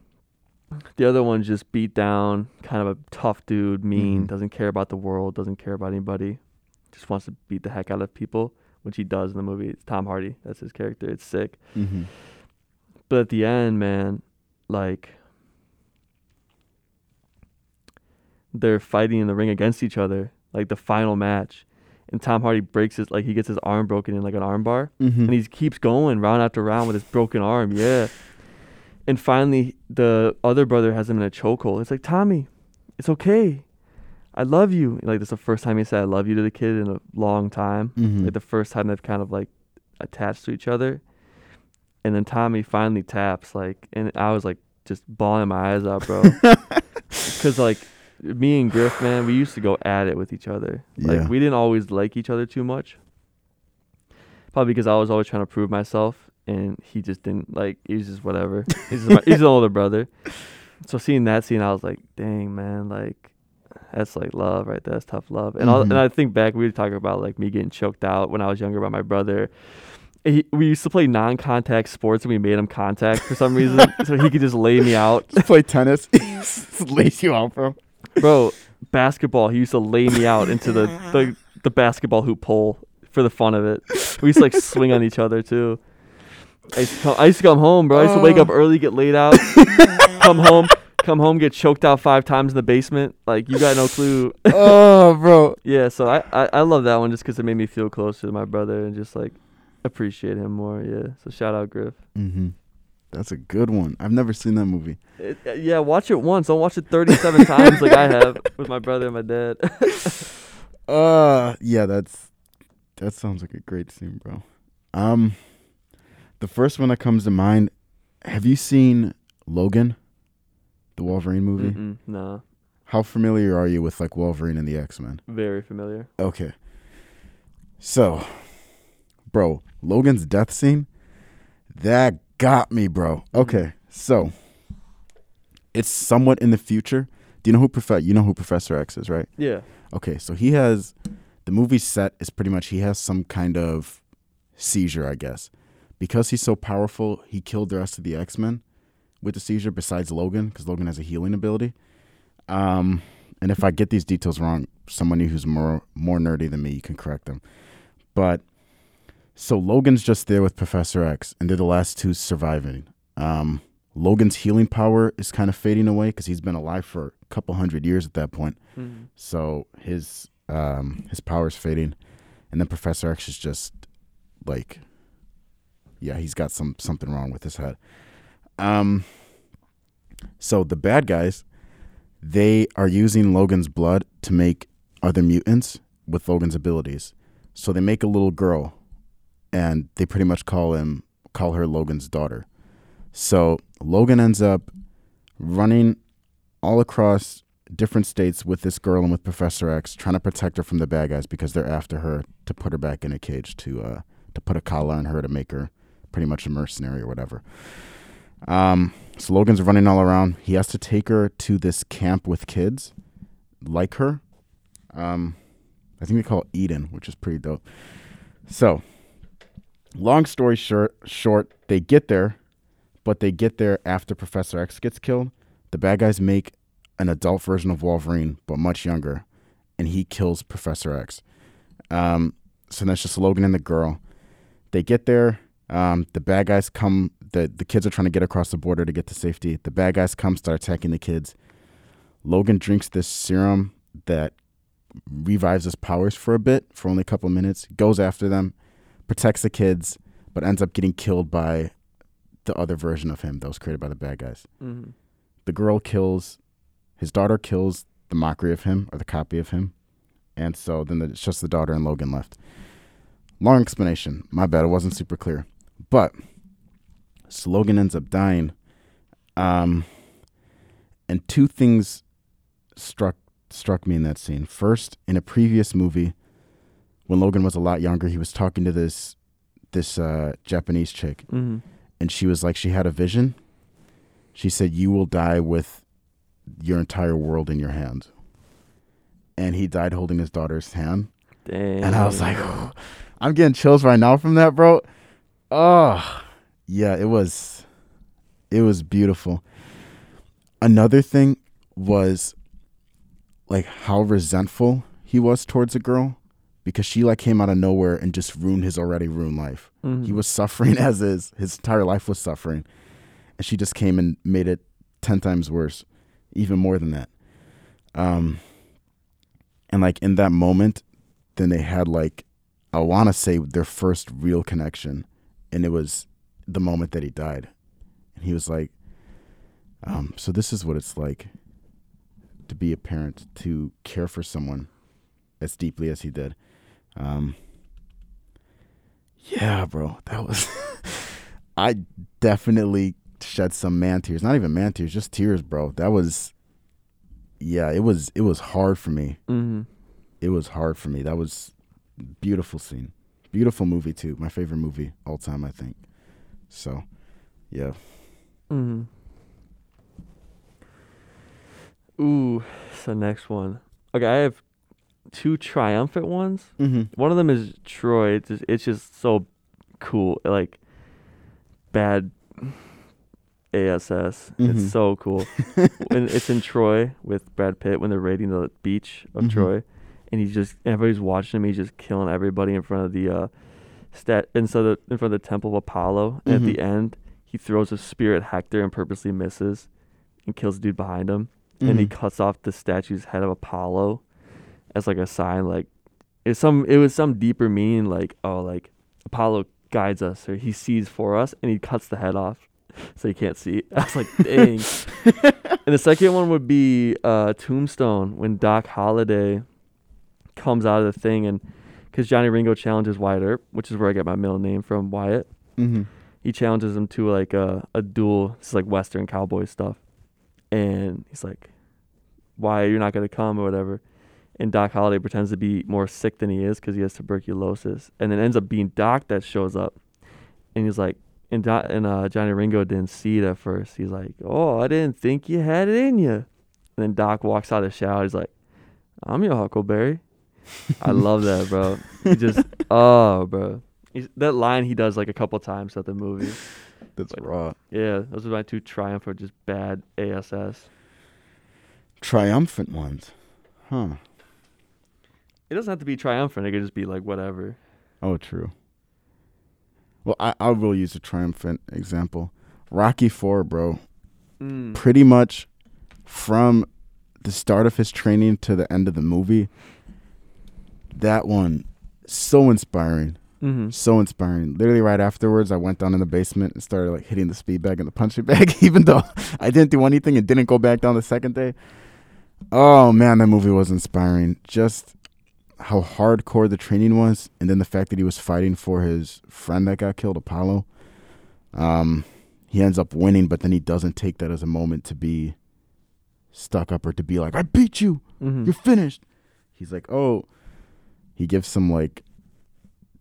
the other one's just beat down, kind of a tough dude, mean, Mhm. doesn't care about the world, doesn't care about anybody. Just wants to beat the heck out of people, which he does in the movie. It's Tom Hardy, that's his character. It's sick. Mhm. But at the end, man, like they're fighting in the ring against each other, like the final match. And Tom Hardy breaks his like he gets his arm broken in like an arm bar. Mhm. And he keeps going round after round with his broken arm, yeah. And finally the other brother has him in a chokehold. It's like, Tommy, it's okay. I love you. Like this is the first time he said I love you to the kid in a long time Mhm. like the first time they've kind of like attached to each other and then tommy finally taps like and i was like just bawling my eyes out bro (laughs) because like me and griff man we used to go at it with each other like Yeah. we didn't always like each other too much probably because i was always trying to prove myself and he just didn't like he was just whatever he's, just my, he's an older brother so seeing that scene i was like dang man like that's like love right there. That's tough love. And Mhm. and I think back we were talking about like me getting choked out when I was younger by my brother. He, we used to play non-contact sports and we made him contact for some reason (laughs) so he could just lay me out. Just play tennis. (laughs) Lays you out, bro. Bro, basketball, he used to lay me out into the, (laughs) the, the basketball hoop pole for the fun of it. We used to like swing on each other too. I used to come, I used to come home, bro. I used to wake up early, get laid out, (laughs) come home, come home, get choked out five times in the basement. Like you got no clue. (laughs) oh, bro. Yeah, so I, I, I love that one just 'cause it made me feel closer to my brother and just like appreciate him more. Yeah, so shout out Griff. Mhm. That's a good one. I've never seen that movie. It, uh, yeah, watch it once. Don't watch it 37 (laughs) times like I have with my brother and my dad. (laughs) Uh, yeah, that's that sounds like a great scene, bro. Um, the first one that comes to mind. Have you seen Logan, the Wolverine movie? Mm-mm, no, How familiar are you with like Wolverine and the X Men? very familiar. Okay. So, bro, Logan's death scene, that got me, bro. Okay, so it's somewhat in the future. Do you know who Prof- you know who Professor X is, right? Yeah. Okay, so he has the movie set is pretty much he has some kind of seizure, I guess. Because he's so powerful, he killed the rest of the X Men with the seizure, besides Logan, because Logan has a healing ability. Um, and if I get these details wrong, somebody who's more more nerdy than me, you can correct them. But so Logan's just there with Professor X, and they're the last two surviving. Um, Logan's healing power is kind of fading away because he's been alive for a couple hundred years at that point. Mhm. So his um his power's fading, and then Professor X is just like, yeah, he's got some something wrong with his head. Um. So the bad guys, they are using Logan's blood to make other mutants with Logan's abilities. So they make a little girl, and they pretty much call him call her Logan's daughter. So Logan ends up running all across different states with this girl and with Professor X, trying to protect her from the bad guys because they're after her to put her back in a cage to uh, to put a collar on her to make her pretty much a mercenary or whatever. Um, so Logan's running all around. He has to take her to this camp with kids like her. Um, I think they call it Eden, which is pretty dope. So, long story short, short, they get there, but they get there after Professor X gets killed. The bad guys make an adult version of Wolverine, but much younger, and he kills Professor X. Um, so that's just Logan and the girl. They get there. Um, the bad guys come. The the kids are trying to get across the border to get to safety. The bad guys come, start attacking the kids. Logan drinks this serum that revives his powers for a bit, for only a couple minutes. Goes after them, protects the kids, but ends up getting killed by the other version of him that was created by the bad guys. Mm-hmm. The girl kills his daughter kills the mockery of him or the copy of him, and so then it's just the daughter and Logan left. Long explanation. My bad. It wasn't super clear, but so Logan ends up dying. Um, and two things struck struck me in that scene. First, in a previous movie, when Logan was a lot younger, he was talking to this this uh, Japanese chick, Mm-hmm. and she was like, she had a vision. She said, "You will die with your entire world in your hands." And he died holding his daughter's hand, Damn. and I was like, "I'm getting chills right now from that, bro." Oh, yeah, it was, it was beautiful. Another thing was like how resentful he was towards a girl because she like came out of nowhere and just ruined his already ruined life. Mhm. He was suffering (laughs) as is. His entire life was suffering. And she just came and made it 10 times worse, even more than that. Um, and like in that moment, then they had like, I want to say their first real connection. And it was the moment that he died. And he was like, um, so this is what it's like to be a parent, to care for someone as deeply as he did. Um, yeah, bro, that was. (laughs) I definitely shed some man tears. Not even man tears, just tears, bro. That was. Yeah, it was. It was hard for me. Mm-hmm. It was hard for me. That was beautiful scene, beautiful movie too. My favorite movie all time, I think. So, yeah. Mm-hmm. Ooh, so next one. Okay, I have two triumphant ones. Mm-hmm. One of them is Troy. It's just, it's just so cool. Like bad ASS. Mhm. It's so cool. (laughs) when it's in Troy with Brad Pitt when they're raiding the beach of Mhm. Troy, and he's just everybody's watching him. He's just killing everybody in front of the uh, stat inside the in front of the temple of Apollo. And at the end, he throws a spear at Hector and purposely misses, and kills the dude behind him. And he Mhm. cuts off the statue's head of Apollo, as like a sign, like it's some it was some deeper meaning, like oh like Apollo guides us or he sees for us, and he cuts the head off, (laughs) so you can't see. (laughs) I was like, dang. (laughs) and the second one would be uh, Tombstone when Doc Holliday comes out of the thing and because Johnny Ringo challenges Wyatt Earp, which is where I get my middle name from, Wyatt. Mm-hmm. He challenges him to like a, a duel. It's like Western cowboy stuff. And he's like, Why you're not gonna come or whatever. And Doc Holliday pretends to be more sick than he is because he has tuberculosis, and then ends up being Doc that shows up. And he's like, and and uh, Johnny Ringo didn't see it at first. He's like, "Oh, I didn't think you had it in you." And then Doc walks out of the shower. He's like, "I'm your Huckleberry." I love that, bro. He just, (laughs) oh, bro. He's, that line he does like a couple times at the movie. That's But- raw. Yeah, those are my two triumph or just bad ASS. Triumphant ones. Huh. It doesn't have to be triumphant. It could just be like whatever. Oh, true. Well, I, I will use a triumphant example. Rocky Four, bro. Mm. Pretty much from the start of his training to the end of the movie. That one, so inspiring. Mm-hmm. So inspiring. Literally right afterwards, I went down in the basement and started like hitting the speed bag and the punching (laughs) bag, even though I didn't do anything and didn't go back down the second day. Oh man, that movie was inspiring. Just how hardcore the training was, and then the fact that he was fighting for his friend that got killed, Apollo. Um, he ends up winning, but then he doesn't take that as a moment to be stuck up or to be like, "I beat you, Mm-hmm. you're finished." He's like, "Oh," he gives some like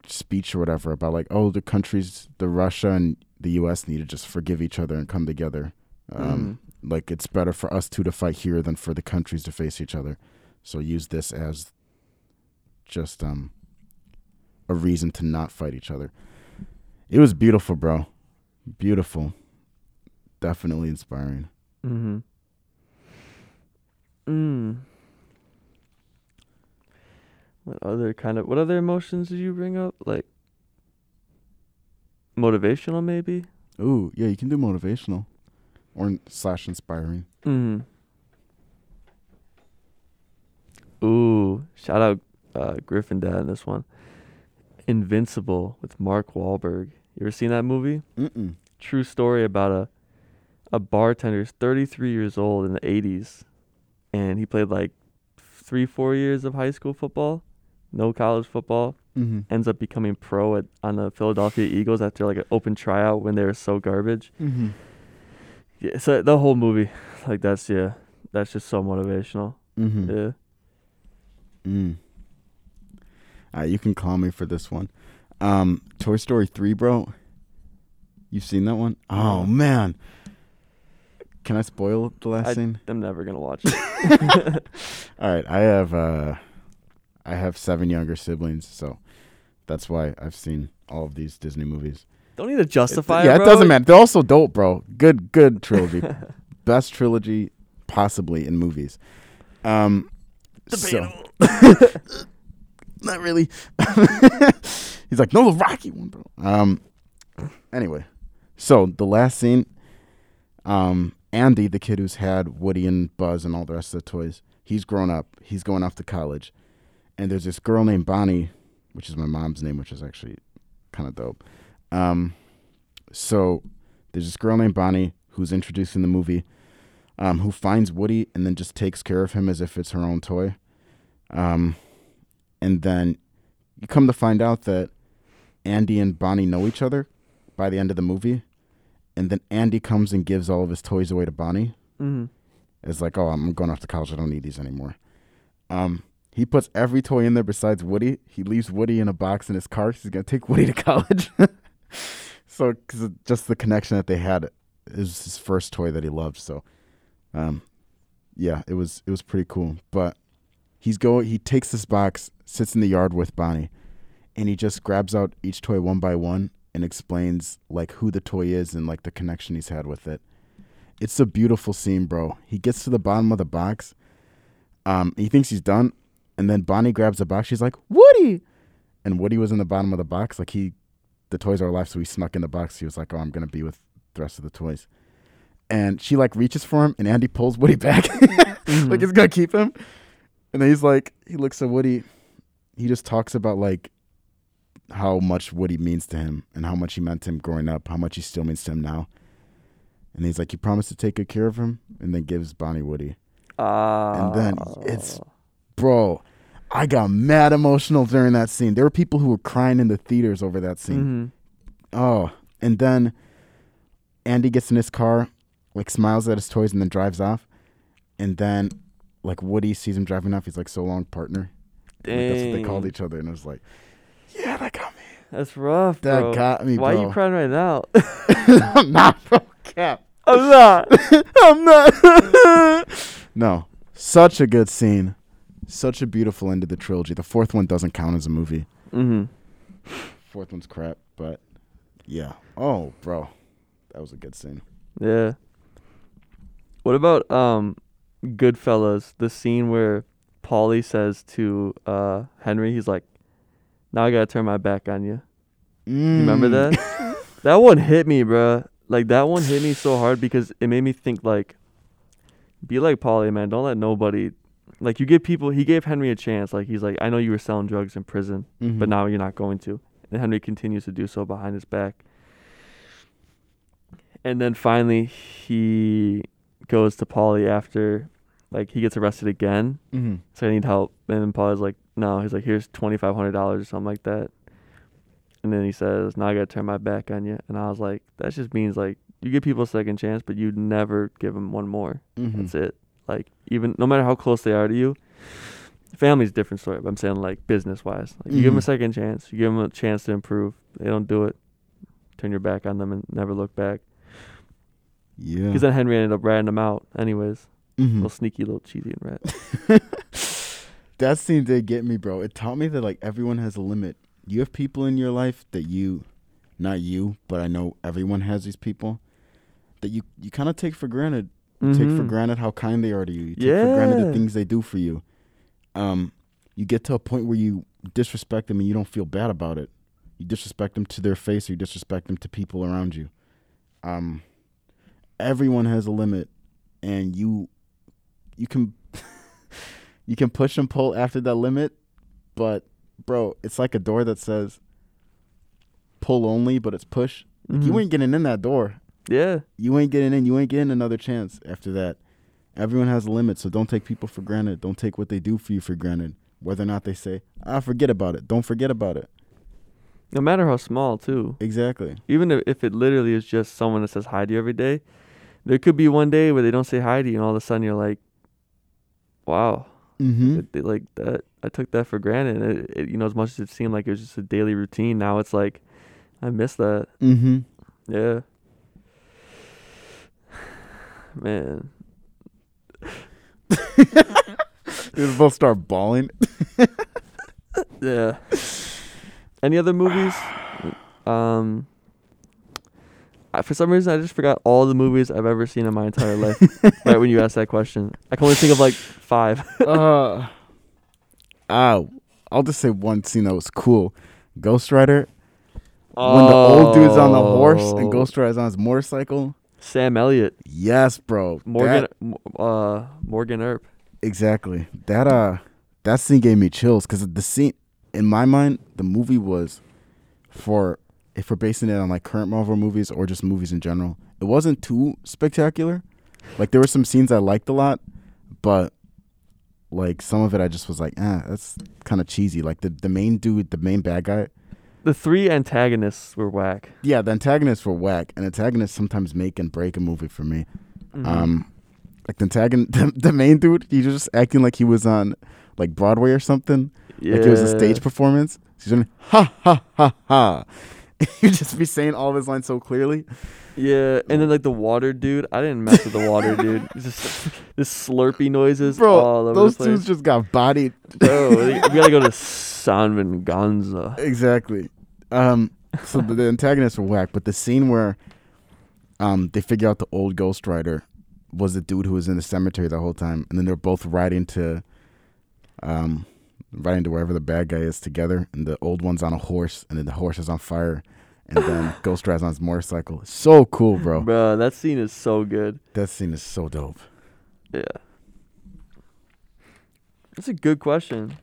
speech or whatever about like, "Oh, the countries, the Russia and the U.S. need to just forgive each other and come together. Um, Like it's better for us two to fight here than for the countries to face each other. So use this as just um a reason to not fight each other." It was beautiful, bro. Beautiful. Definitely inspiring. Mm-hmm. Mm. What other kind of what other emotions did you bring up? Like motivational, maybe. Ooh, yeah, you can do motivational or slash inspiring. Mm. Ooh, shout out uh, Griffin Dad in this one. Invincible with Mark Wahlberg. You ever seen that movie? Mm-mm. True story about a a bartender who's 33 years old in the 80s, and he played like three, four years of high school football, no college football. Mm-hmm. Ends up becoming pro at, on the Philadelphia Eagles after like an open tryout when they were so garbage. Mm-hmm. Yeah, so the whole movie, like that's yeah, that's just so motivational. Mm-hmm. Yeah. Mm. Uh, you can call me for this one. Um, Toy Story 3, bro. You've seen that one? Oh, man. Can I spoil the last I- scene? I'm never gonna watch it. (laughs) All right, I have uh I have seven younger siblings, so that's why I've seen all of these Disney movies. Don't need to justify yeah, it, it doesn't matter. They're also dope, bro. Good, good (laughs) trilogy. Best trilogy possibly in movies. Um, so (laughs) not really. (laughs) He's like, no, the Rocky one, bro. Um, anyway, so the last scene, um, Andy, the kid who's had Woody and Buzz and all the rest of the toys, he's grown up. He's going off to college, and there's this girl named Bonnie, which is my mom's name, which is actually kind of dope. Um, so there's this girl named Bonnie who's introduced in the movie, um, who finds Woody and then just takes care of him as if it's her own toy. Um, and then you come to find out that Andy and Bonnie know each other by the end of the movie. And then Andy comes and gives all of his toys away to Bonnie. hmm It's like, oh, I'm going off to college. I don't need these anymore. Um, he puts every toy in there besides Woody. He leaves Woody in a box in his car. He's gonna take Woody to (laughs) college. (laughs) so, cause just the connection that they had is his first toy that he loved. So, um, yeah, it was it was pretty cool. But he's go he takes this box, sits in the yard with Bonnie, and he just grabs out each toy one by one and explains like who the toy is and like the connection he's had with it. It's a beautiful scene, bro. He gets to the bottom of the box. Um, he thinks he's done, and then Bonnie grabs the box. She's like, "Woody," and Woody was in the bottom of the box. Like he, the toys are alive, so he snuck in the box. He was like, "Oh, I'm gonna be with the rest of the toys," and she like reaches for him, and Andy pulls Woody back, (laughs) Mm-hmm. like he's gonna keep him. And then he's like, he looks at Woody. He just talks about like how much Woody means to him and how much he meant to him growing up, how much he still means to him now. And he's like, "You promised to take good care of him," and then gives Bonnie Woody. Ah. And then it's- Bro, I got mad emotional during that scene. There were people who were crying in the theaters over that scene. hmm Oh, and then Andy gets in his car, like smiles at his toys, and then drives off. And then, like Woody sees him driving off, he's like, "So long, partner." Like, that's what they called each other, and it was like, "Yeah, that got me. That's rough, That bro. got me, Why are you crying right now? (laughs) (laughs) I'm not, bro. Cap. I'm not. (laughs) I'm not. No, such a good scene, such a beautiful end to the trilogy. The fourth one doesn't count as a movie. hmm Fourth one's crap, but yeah. Oh, bro, that was a good scene. Yeah. What about um, Goodfellas? The scene where Paulie says to uh Henry, he's like, "Now I gotta turn my back on you." You remember Mm. that? (laughs) that one hit me, bruh. Like that one hit me so hard because it made me think like, be like Paulie, man. Don't let nobody. Like you give people. He gave Henry a chance. Like he's like, I know you were selling drugs in prison, Mhm. but now you're not going to. And Henry continues to do so behind his back. And then finally, he goes to Paulie after, like, he gets arrested again. Mhm. So I need help. And then Paulie's like, no. He's like, here's twenty five hundred dollars or something like that. And then he says, "Now I gotta turn my back on you." And I was like, "That just means like you give people a second chance, but you never give them one more. Mhm. That's it. Like even no matter how close they are to you, family's a different story. But I'm saying like business wise, like, you give them a Mhm. second chance, you give them a chance to improve. They don't do it, turn your back on them and never look back. Yeah. Because then Henry ended up ratting them out, anyways. Mhm. Little sneaky, little cheesy and rat. (laughs) that scene did get me, bro. It taught me that like everyone has a limit. You have people in your life that you, not you, but I know everyone has these people that you you kind of take for granted. You Take for Mhm. granted how kind they are to you. You take for granted the things they do for you. Um, you get to a point where you disrespect them and you don't feel bad about it. You disrespect them to their face, or you disrespect them to people around you. Um, everyone has a limit, and you you can (laughs) you can push and pull after that limit, but bro, it's like a door that says pull only, but it's push. Like, You ain't getting in that door. Yeah. You ain't getting in. You ain't getting another chance after that. Everyone has a limit, so don't take people for granted. Don't take what they do for you for granted. Whether or not they say, "Ah, forget about it." Don't forget about it. No matter how small, too. Exactly. Even if, if it literally is just someone that says hi to you every day, there could be one day where they don't say hi to you, and all of a sudden you're like, "Wow, Mm-hmm. it, it- like that." I took that for granted. It, it, you know, as much as it seemed like it was just a daily routine, now it's like, I miss that. Mm-hmm. Yeah. (sighs) Man, (laughs) They both start bawling. (laughs) yeah. Any other movies? (sighs) Um, I, for some reason, I just forgot all the movies I've ever seen in my entire life. (laughs) right when you asked that question, I can only think of like five. uh, (laughs) oh, I'll just say one scene that was cool. Ghost Rider. When the old dude's on the horse and Oh. Ghost Rider's on his motorcycle. Sam Elliott, Yes, bro. Morgan, That- uh, Morgan Earp. exactly. That uh, that scene gave me chills because the scene, in my mind, the movie was for if we're basing it on like current Marvel movies or just movies in general. It wasn't too spectacular. Like there were some scenes I liked a lot, but like some of it I just was like, ah, that's kind of cheesy. Like the the main dude, the main bad guy. The three antagonists were whack. Yeah, the antagonists were whack, and antagonists sometimes make and break a movie for me. Mhm. Um, like the antagonist, (laughs) the, the main dude, he was just acting like he was on like Broadway or something. Like it was a stage Yeah. performance. He's doing ha ha ha ha. (laughs) He'd just be saying all of his lines so clearly. Yeah, and then like the water dude, I didn't mess with the water dude. (laughs) Just this slurpy noises Bro, all over those dudes just got bodied. Bro, we (laughs) we gotta go to San Venganza. exactly. Um, so the, the antagonists were whack, but the scene where um they figure out the old Ghost Rider was the dude who was in the cemetery the whole time, and then they're both riding to um riding to wherever the bad guy is together, and the old one's on a horse, and then the horse is on fire, and then (laughs) Ghost Rider's on his motorcycle. So cool, bro. Bro, that scene is so good. That scene is so dope. Yeah. That's a good question.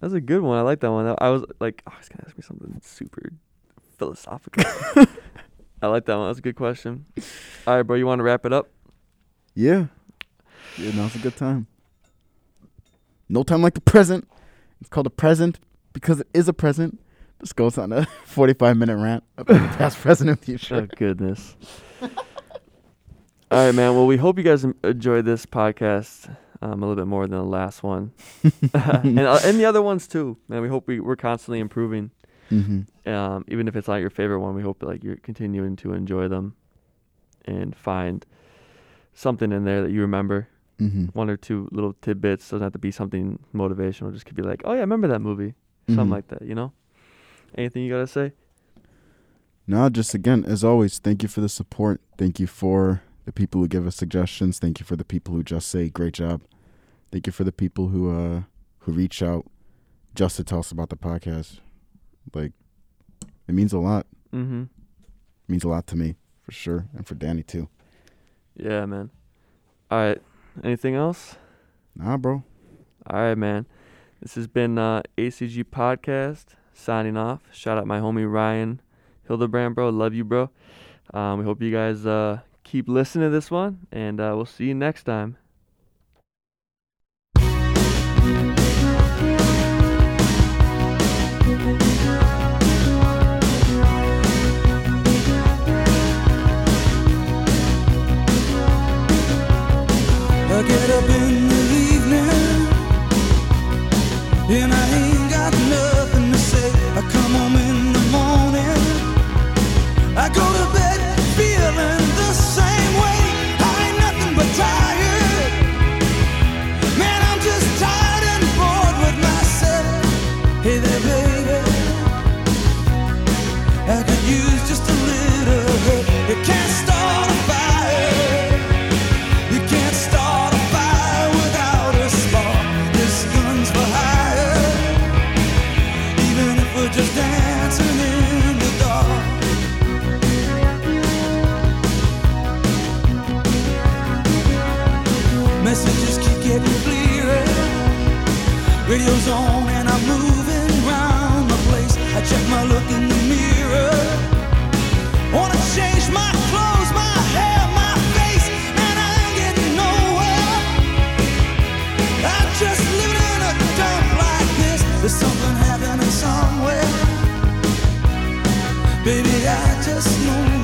That's a good one. I like that one. I- I was like, oh, he's gonna ask me something super philosophical. (laughs) I like that one. That's a good question. All right, bro. You want to wrap it up? Yeah. Yeah, now's a good time. No time like the present. It's called a present because it is a present. This goes on a (laughs) 45 minute rant about the past, (laughs) present, and Oh future. goodness. All right, man. Well, we hope you guys en- enjoyed this podcast um, a little bit more than the last one, (laughs) and uh, and the other ones too. Man, we hope we we're constantly improving. Mm-hmm. Um, even if it's not your favorite one, we hope like you're continuing to enjoy them, and find something in there that you remember. Mm-hmm. One or two little tidbits doesn't have to be something motivational. Just could be like, oh yeah, I remember that movie, something Mhm. like that. You know. Anything you gotta say? No, just again, as always, thank you for the support. Thank you for the people who give us suggestions. Thank you for the people who just say great job. Thank you for the people who uh who reach out just to tell us about the podcast. Like it means a lot. Mm-hmm. It means a lot to me for sure, and for Danny too. Yeah, man. All right. Anything else? Nah, bro. All right, man. This has been uh, ACG Podcast signing off. Shout out my homie Ryan Hildebrand, bro. Love you, bro. Um, we hope you guys uh, keep listening to this one, and uh, we'll see you next time. Baby, I just know